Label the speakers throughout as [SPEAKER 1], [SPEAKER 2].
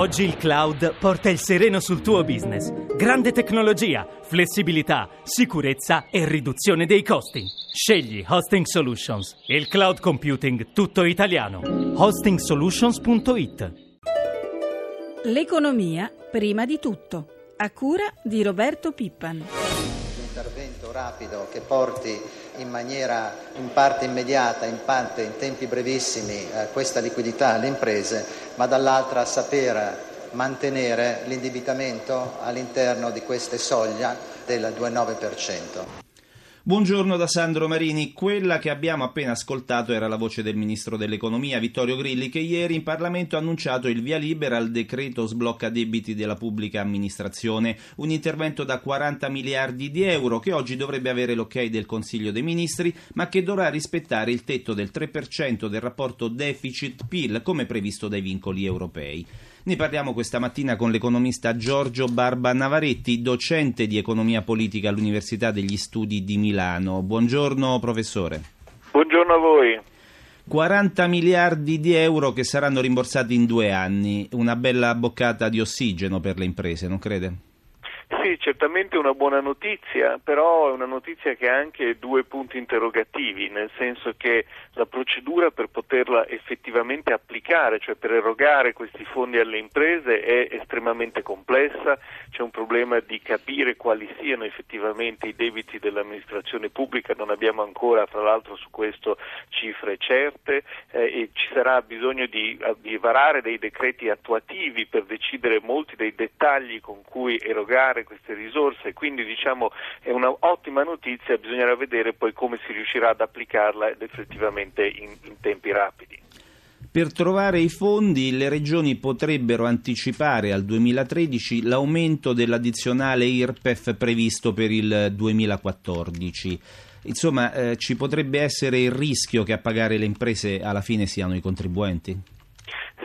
[SPEAKER 1] Oggi il cloud porta il sereno sul tuo business. Grande tecnologia, flessibilità, sicurezza e riduzione dei costi. Scegli Hosting Solutions, il cloud computing tutto italiano. hostingsolutions.it
[SPEAKER 2] L'economia prima di tutto, a cura di Roberto Pippan.
[SPEAKER 3] Un intervento rapido che porti in maniera in parte immediata, in parte in tempi brevissimi eh, questa liquidità alle imprese, ma dall'altra saper mantenere l'indebitamento all'interno di queste soglia del 2,9%.
[SPEAKER 4] Buongiorno da Sandro Marini. Quella che abbiamo appena ascoltato era la voce del ministro dell'economia Vittorio Grilli che ieri in Parlamento ha annunciato il via libera al decreto sblocca debiti della pubblica amministrazione, un intervento da 40 miliardi di euro che oggi dovrebbe avere l'ok del Consiglio dei Ministri ma che dovrà rispettare il tetto del 3% del rapporto deficit-PIL come previsto dai vincoli europei. Ne parliamo questa mattina con l'economista Giorgio Barba Navaretti, docente di economia politica all'Università degli Studi di Milano. Buongiorno professore.
[SPEAKER 5] Buongiorno a voi.
[SPEAKER 4] 40 miliardi di euro che saranno rimborsati in due anni, una bella boccata di ossigeno per le imprese, non crede?
[SPEAKER 5] Certamente una buona notizia, però è una notizia che ha anche due punti interrogativi, nel senso che la procedura per poterla effettivamente applicare, cioè per erogare questi fondi alle imprese, è estremamente complessa, c'è un problema di capire quali siano effettivamente i debiti dell'amministrazione pubblica, non abbiamo ancora fra l'altro su questo cifre certe. Eh, e ci sarà bisogno di, di varare dei decreti attuativi per decidere molti dei dettagli con cui erogare queste risorse, quindi diciamo è un'ottima notizia, bisognerà vedere poi come si riuscirà ad applicarla effettivamente in, in tempi rapidi.
[SPEAKER 4] Per trovare i fondi le regioni potrebbero anticipare al 2013 l'aumento dell'addizionale IRPEF previsto per il 2014. Insomma, eh, ci potrebbe essere il rischio che a pagare le imprese alla fine siano i contribuenti?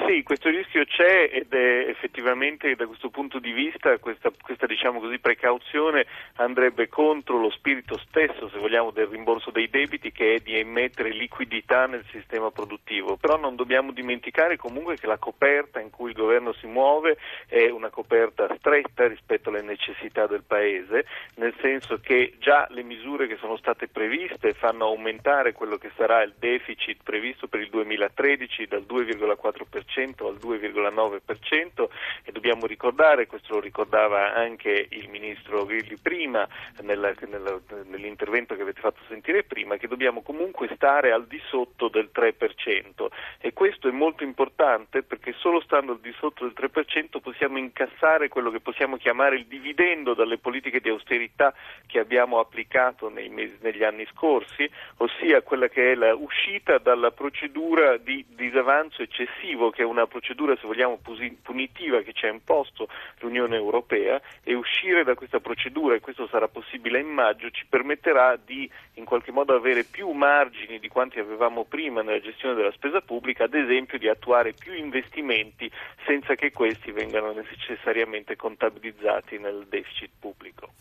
[SPEAKER 5] Sì, questo rischio c'è ed è effettivamente da questo punto di vista questa, questa diciamo così, precauzione andrebbe contro lo spirito stesso, se vogliamo, del rimborso dei debiti che è di emettere liquidità nel sistema produttivo. Però non dobbiamo dimenticare comunque che la coperta in cui il governo si muove è una coperta stretta rispetto alle necessità del Paese, nel senso che già le misure che sono state previste fanno aumentare quello che sarà il deficit previsto per il 2013 dal 2,4% al 2,9% e dobbiamo ricordare, questo lo ricordava anche il Ministro Grilli prima nella, nella, nell'intervento che avete fatto sentire prima, che dobbiamo comunque stare al di sotto del 3% e questo è molto importante perché solo stando al di sotto del 3% possiamo incassare quello che possiamo chiamare il dividendo dalle politiche di austerità che abbiamo applicato mesi, negli anni scorsi, ossia quella che è l'uscita dalla procedura di disavanzo eccessivo che è una procedura, se vogliamo, punitiva che ci ha imposto l'Unione Europea e uscire da questa procedura, e questo sarà possibile in maggio, ci permetterà di in qualche modo avere più margini di quanti avevamo prima nella gestione della spesa pubblica, ad esempio di attuare più investimenti senza che questi vengano necessariamente contabilizzati nel deficit pubblico.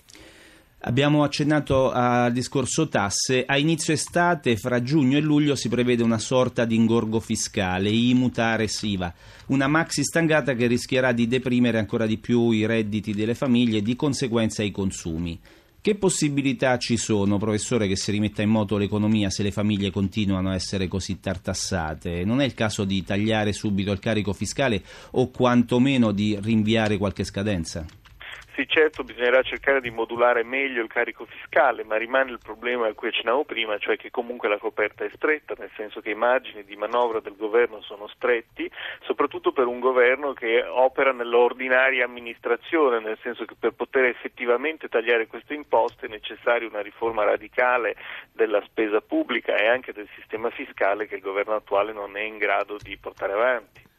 [SPEAKER 4] Abbiamo accennato al discorso tasse. A inizio estate, fra giugno e luglio, si prevede una sorta di ingorgo fiscale, IMU-TARES IVA, una maxi stangata che rischierà di deprimere ancora di più i redditi delle famiglie e di conseguenza i consumi. Che possibilità ci sono, professore, che si rimetta in moto l'economia se le famiglie continuano a essere così tartassate? Non è il caso di tagliare subito il carico fiscale o quantomeno di rinviare qualche scadenza?
[SPEAKER 5] Sì, certo, bisognerà cercare di modulare meglio il carico fiscale, ma rimane il problema a cui accennavo prima, cioè che comunque la coperta è stretta, nel senso che i margini di manovra del governo sono stretti, soprattutto per un governo che opera nell'ordinaria amministrazione, nel senso che per poter effettivamente tagliare queste imposte è necessaria una riforma radicale della spesa pubblica e anche del sistema fiscale che il governo attuale non è in grado di portare avanti.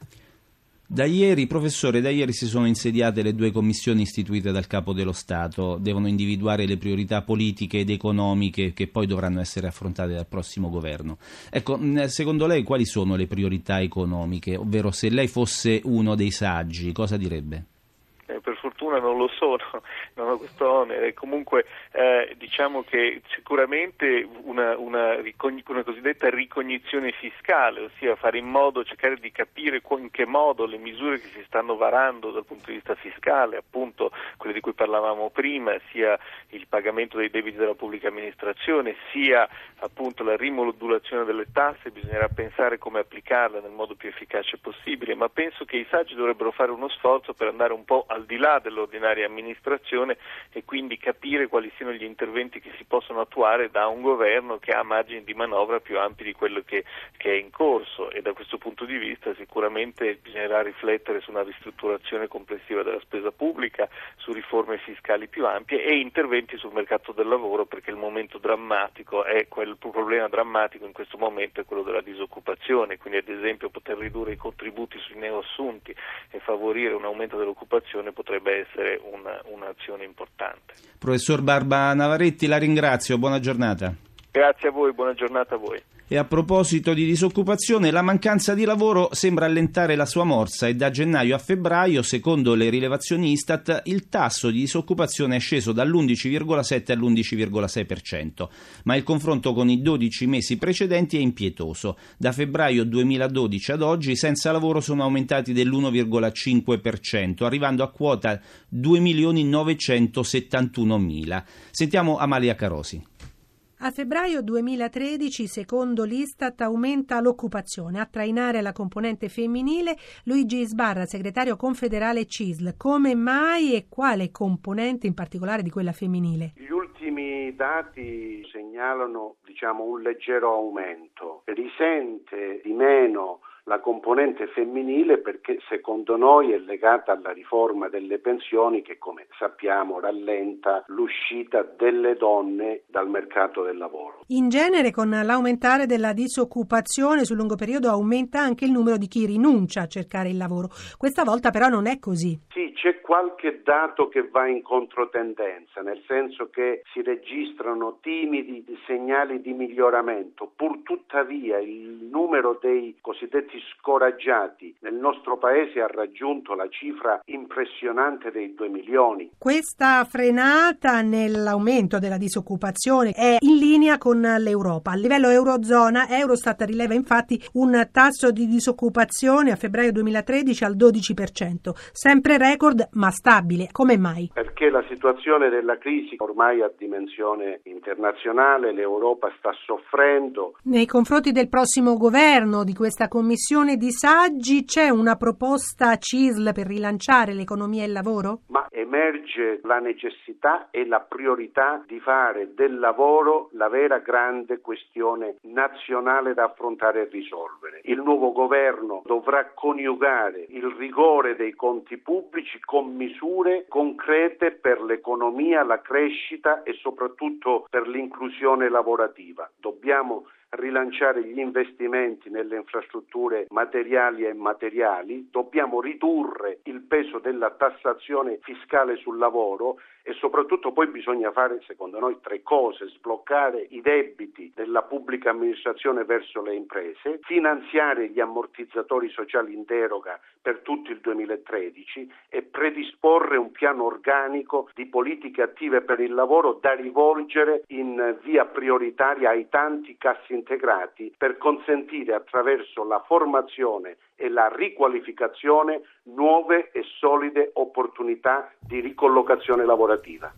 [SPEAKER 4] Da ieri, professore, da ieri si sono insediate le due commissioni istituite dal Capo dello Stato, devono individuare le priorità politiche ed economiche che poi dovranno essere affrontate dal prossimo governo. Ecco, secondo lei quali sono le priorità economiche? Ovvero se lei fosse uno dei saggi, cosa direbbe?
[SPEAKER 5] fortuna non lo sono, non ho questo onere. Comunque eh, diciamo che sicuramente una, una, una, cosiddetta ricognizione fiscale, ossia fare in modo, cercare di capire in che modo le misure che si stanno varando dal punto di vista fiscale, appunto quelle di cui parlavamo prima, sia il pagamento dei debiti della pubblica amministrazione, sia appunto la rimodulazione delle tasse, bisognerà pensare come applicarle nel modo più efficace possibile, ma penso che i saggi dovrebbero fare uno sforzo per andare un po' al di là dell'ordinaria amministrazione e quindi capire quali siano gli interventi che si possono attuare da un governo che ha margini di manovra più ampi di quello che, che è in corso. E da questo punto di vista sicuramente bisognerà riflettere su una ristrutturazione complessiva della spesa pubblica, su riforme fiscali più ampie e interventi sul mercato del lavoro perché il momento drammatico è quel problema drammatico in questo momento è quello della disoccupazione, quindi ad esempio poter ridurre i contributi sui neoassunti e favorire un aumento dell'occupazione potrebbe essere una, un'azione importante.
[SPEAKER 4] Professor Barba Navaretti, la ringrazio, buona giornata.
[SPEAKER 5] Grazie a voi, buona giornata a voi.
[SPEAKER 4] E a proposito di disoccupazione, la mancanza di lavoro sembra allentare la sua morsa e da gennaio a febbraio, secondo le rilevazioni Istat, il tasso di disoccupazione è sceso dall'11,7 all'11,6%, ma il confronto con i 12 mesi precedenti è impietoso. Da febbraio 2012 ad oggi i senza lavoro sono aumentati dell'1,5%, arrivando a quota 2.971.000. Sentiamo Amalia Carosi.
[SPEAKER 6] A febbraio 2013, secondo l'Istat, aumenta l'occupazione. A trainare la componente femminile Luigi Sbarra, segretario confederale CISL. Come mai e quale componente in particolare di quella femminile?
[SPEAKER 7] Gli ultimi dati segnalano diciamo, un leggero aumento. Risente di meno la componente femminile perché secondo noi è legata alla riforma delle pensioni che come sappiamo rallenta l'uscita delle donne dal mercato del lavoro.
[SPEAKER 6] In genere con l'aumentare della disoccupazione sul lungo periodo aumenta anche il numero di chi rinuncia a cercare il lavoro. Questa volta però non è così.
[SPEAKER 7] Sì, c'è qualche dato che va in controtendenza, nel senso che si registrano timidi segnali di miglioramento, pur tuttavia il numero dei cosiddetti scoraggiati nel nostro paese ha raggiunto la cifra impressionante dei 2 milioni.
[SPEAKER 6] Questa frenata nell'aumento della disoccupazione è in linea con l'Europa. A livello eurozona, Eurostat rileva infatti un tasso di disoccupazione a febbraio 2013 al 12%, sempre record ma stabile. Come mai?
[SPEAKER 7] Perché la situazione della crisi ormai ha dimensione internazionale, l'Europa sta soffrendo.
[SPEAKER 6] Nei confronti del prossimo governo di questa Commissione commissione di saggi c'è una proposta CISL per rilanciare l'economia e il lavoro?
[SPEAKER 7] Ma emerge la necessità e la priorità di fare del lavoro la vera grande questione nazionale da affrontare e risolvere. Il nuovo governo dovrà coniugare il rigore dei conti pubblici con misure concrete per l'economia, la crescita e soprattutto per l'inclusione lavorativa. Dobbiamo rilanciare gli investimenti nelle infrastrutture materiali e immateriali, dobbiamo ridurre il peso della tassazione fiscale sul lavoro e soprattutto poi bisogna fare, secondo noi, tre cose, sbloccare i debiti della pubblica amministrazione verso le imprese, finanziare gli ammortizzatori sociali in deroga per tutto il 2013 e predisporre un piano organico di politiche attive per il lavoro da rivolgere in via prioritaria ai tanti cassi integrati per consentire attraverso la formazione e la riqualificazione nuove e solide opportunità di ricollocazione lavorativa.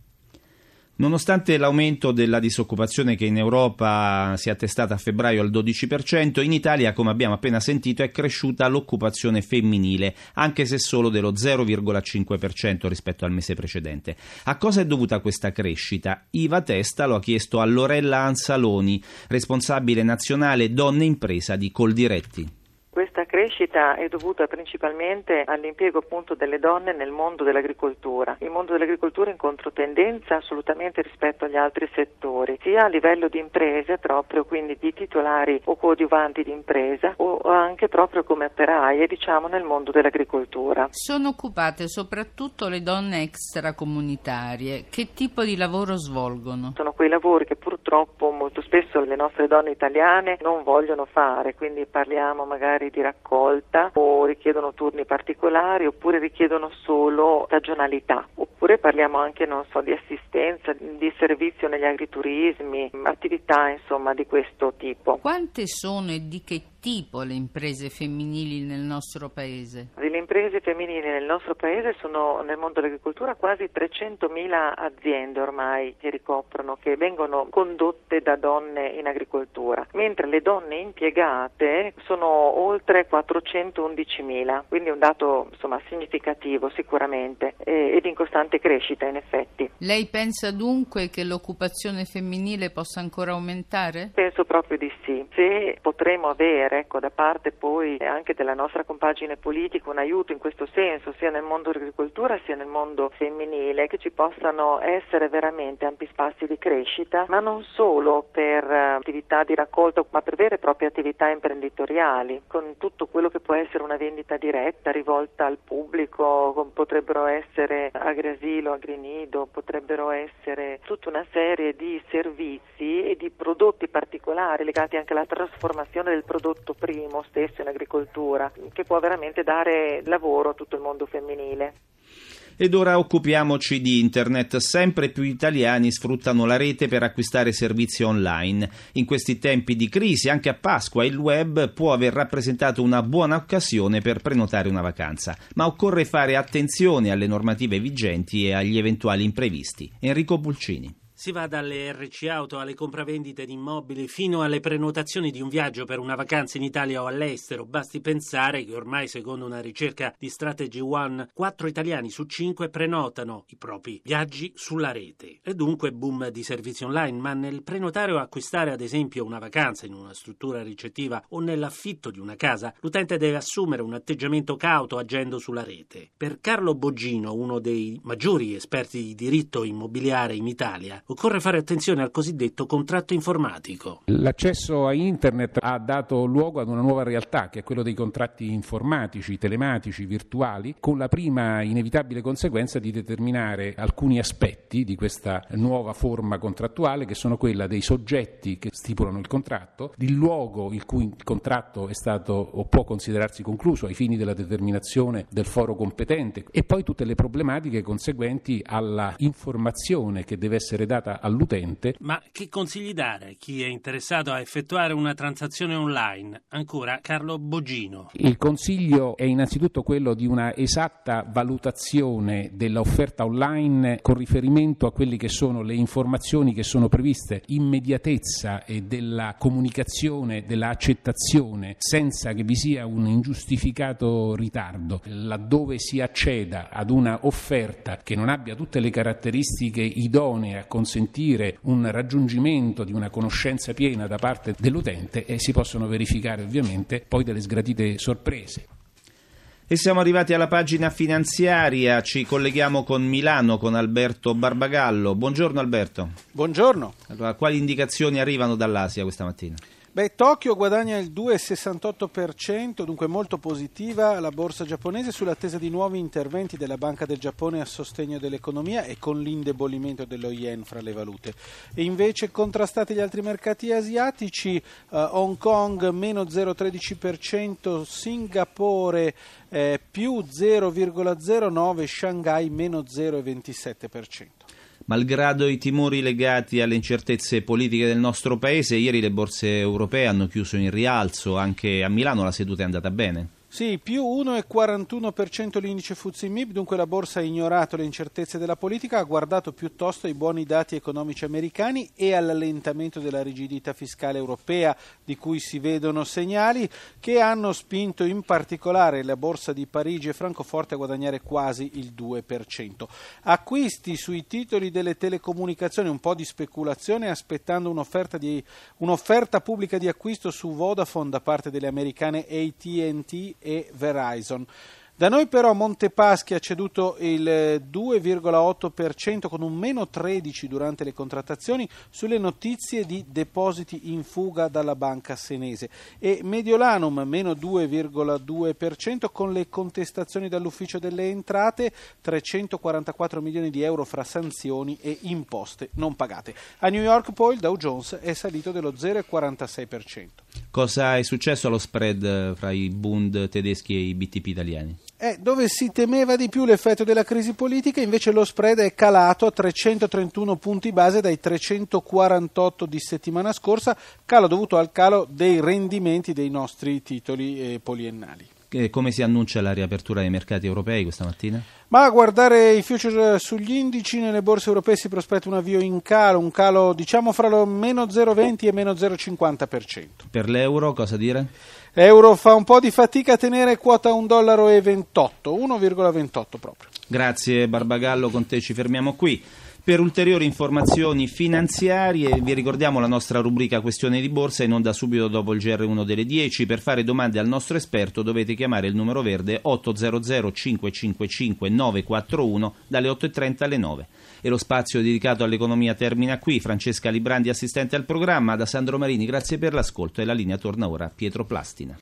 [SPEAKER 4] Nonostante l'aumento della disoccupazione che in Europa si è attestata a febbraio al 12%, in Italia, come abbiamo appena sentito, è cresciuta l'occupazione femminile, anche se solo dello 0,5% rispetto al mese precedente. A cosa è dovuta questa crescita? Iva Testa lo ha chiesto a Lorella Ansaloni, responsabile nazionale Donne Impresa di Coldiretti.
[SPEAKER 8] Questa crescita è dovuta principalmente all'impiego appunto delle donne nel mondo dell'agricoltura. Il mondo dell'agricoltura è in controtendenza assolutamente rispetto agli altri settori, sia a livello di imprese proprio, quindi di titolari o coadiuvanti di impresa o anche proprio come operaie, diciamo, nel mondo dell'agricoltura.
[SPEAKER 9] Sono occupate soprattutto le donne extracomunitarie. Che tipo di lavoro svolgono?
[SPEAKER 8] Sono quei lavori che purtroppo molto spesso le nostre donne italiane non vogliono fare, quindi parliamo magari di raccolta raccolta o richiedono turni particolari oppure richiedono solo stagionalità. Oppure parliamo anche, non so, di assistenza, di servizio negli agriturismi, attività insomma di questo tipo.
[SPEAKER 9] Quante sono e di che tipo le imprese femminili nel nostro paese?
[SPEAKER 8] Le imprese femminili nel nostro paese sono nel mondo dell'agricoltura quasi 300.000 aziende ormai che ricoprono, che vengono condotte da donne in agricoltura, mentre le donne impiegate sono oltre 411.000, quindi un dato insomma, significativo sicuramente ed in costante crescita in effetti.
[SPEAKER 9] Lei pensa dunque che l'occupazione femminile possa ancora aumentare?
[SPEAKER 8] Penso proprio di sì. Se potremo avere ecco, da parte poi anche della nostra compagine politica un aiuto in questo senso, sia nel mondo dell'agricoltura sia nel mondo femminile, che ci possano essere veramente ampi spazi di crescita, ma non solo per eh, attività di raccolta, ma per vere e proprie attività imprenditoriali, con tutto quello che può essere una vendita diretta rivolta al pubblico, potrebbero essere agriasilo, agrinido, potrebbero essere tutta una serie di servizi e di prodotti particolari legati anche alla trasformazione del prodotto primo stesso in agricoltura, che può veramente dare lavoro a tutto il mondo femminile.
[SPEAKER 4] Ed ora occupiamoci di Internet. Sempre più italiani sfruttano la rete per acquistare servizi online. In questi tempi di crisi, anche a Pasqua, il web può aver rappresentato una buona occasione per prenotare una vacanza. Ma occorre fare attenzione alle normative vigenti e agli eventuali imprevisti. Enrico Pulcini.
[SPEAKER 10] Si va dalle RC auto alle compravendite di immobili fino alle prenotazioni di un viaggio per una vacanza in Italia o all'estero. Basti pensare che ormai, secondo una ricerca di Strategy One, 4 italiani su 5 prenotano i propri viaggi sulla rete. E dunque boom di servizi online, ma nel prenotare o acquistare ad esempio una vacanza in una struttura ricettiva o nell'affitto di una casa, l'utente deve assumere un atteggiamento cauto agendo sulla rete. Per Carlo Boggino, uno dei maggiori esperti di diritto immobiliare in Italia, occorre fare attenzione al cosiddetto contratto informatico.
[SPEAKER 11] L'accesso a internet ha dato luogo ad una nuova realtà, che è quello dei contratti informatici, telematici, virtuali, con la prima inevitabile conseguenza di determinare alcuni aspetti di questa nuova forma contrattuale, che sono quella dei soggetti che stipulano il contratto, il luogo in cui il contratto è stato o può considerarsi concluso ai fini della determinazione del foro competente e poi tutte le problematiche conseguenti alla informazione che deve essere data data all'utente.
[SPEAKER 10] Ma che consigli dare a chi è interessato a effettuare una transazione online? Ancora Carlo Bogino.
[SPEAKER 11] Il consiglio è innanzitutto quello di una esatta valutazione dell'offerta online con riferimento a quelle che sono le informazioni che sono previste, immediatezza e della comunicazione, dell'accettazione, senza che vi sia un ingiustificato ritardo. Laddove si acceda ad una offerta che non abbia tutte le caratteristiche idonee a consentire consentire un raggiungimento di una conoscenza piena da parte dell'utente e si possono verificare ovviamente poi delle sgradite sorprese.
[SPEAKER 4] E siamo arrivati alla pagina finanziaria, ci colleghiamo con Milano con Alberto Barbagallo. Buongiorno Alberto.
[SPEAKER 12] Buongiorno.
[SPEAKER 4] Allora, quali indicazioni arrivano dall'Asia questa mattina?
[SPEAKER 12] Beh, Tokyo guadagna il 2,68%, dunque molto positiva la borsa giapponese sull'attesa di nuovi interventi della Banca del Giappone a sostegno dell'economia e con l'indebolimento dello yen fra le valute. E invece contrastati gli altri mercati asiatici, uh, Hong Kong meno 0,13%, Singapore eh, più 0,09%, Shanghai meno 0,27%.
[SPEAKER 4] Malgrado i timori legati alle incertezze politiche del nostro paese, ieri le borse europee hanno chiuso in rialzo, anche a Milano la seduta è andata bene.
[SPEAKER 12] Sì, più 1,41% l'indice Fuzzi MIB, dunque la borsa ha ignorato le incertezze della politica, ha guardato piuttosto ai buoni dati economici americani e all'allentamento della rigidità fiscale europea di cui si vedono segnali che hanno spinto in particolare la borsa di Parigi e Francoforte a guadagnare quasi il 2%. Acquisti sui titoli delle telecomunicazioni, un po' di speculazione aspettando un'offerta, di, un'offerta pubblica di acquisto su Vodafone da parte delle americane AT&T e Verizon. Da noi però Montepaschi ha ceduto il 2,8% con un meno 13 durante le contrattazioni sulle notizie di depositi in fuga dalla banca senese e Mediolanum meno 2,2% con le contestazioni dall'ufficio delle entrate 344 milioni di euro fra sanzioni e imposte non pagate. A New York poi il Dow Jones è salito dello 0,46%.
[SPEAKER 4] Cosa è successo allo spread eh, fra i Bund tedeschi e i BTP italiani?
[SPEAKER 12] Eh, dove si temeva di più l'effetto della crisi politica, invece lo spread è calato a 331 punti base dai 348 di settimana scorsa, calo dovuto al calo dei rendimenti dei nostri titoli eh, poliennali.
[SPEAKER 4] Come si annuncia la riapertura dei mercati europei questa mattina?
[SPEAKER 12] Ma a guardare i future sugli indici, nelle borse europee si prospetta un avvio in calo, un calo diciamo fra lo meno 0,20 e meno 0,50%.
[SPEAKER 4] Per l'euro cosa dire?
[SPEAKER 12] Euro fa un po' di fatica a tenere quota 1,28 dollaro, 1,28 proprio.
[SPEAKER 4] Grazie Barbagallo, con te ci fermiamo qui. Per ulteriori informazioni finanziarie vi ricordiamo la nostra rubrica Questione di Borsa in onda subito dopo il GR1 delle 10. Per fare domande al nostro esperto dovete chiamare il numero verde 800 555 941 dalle 8.30 alle 9. E lo spazio dedicato all'economia termina qui. Francesca Librandi, assistente al programma, da Sandro Marini, grazie per l'ascolto e la linea torna ora a Pietro Plastina.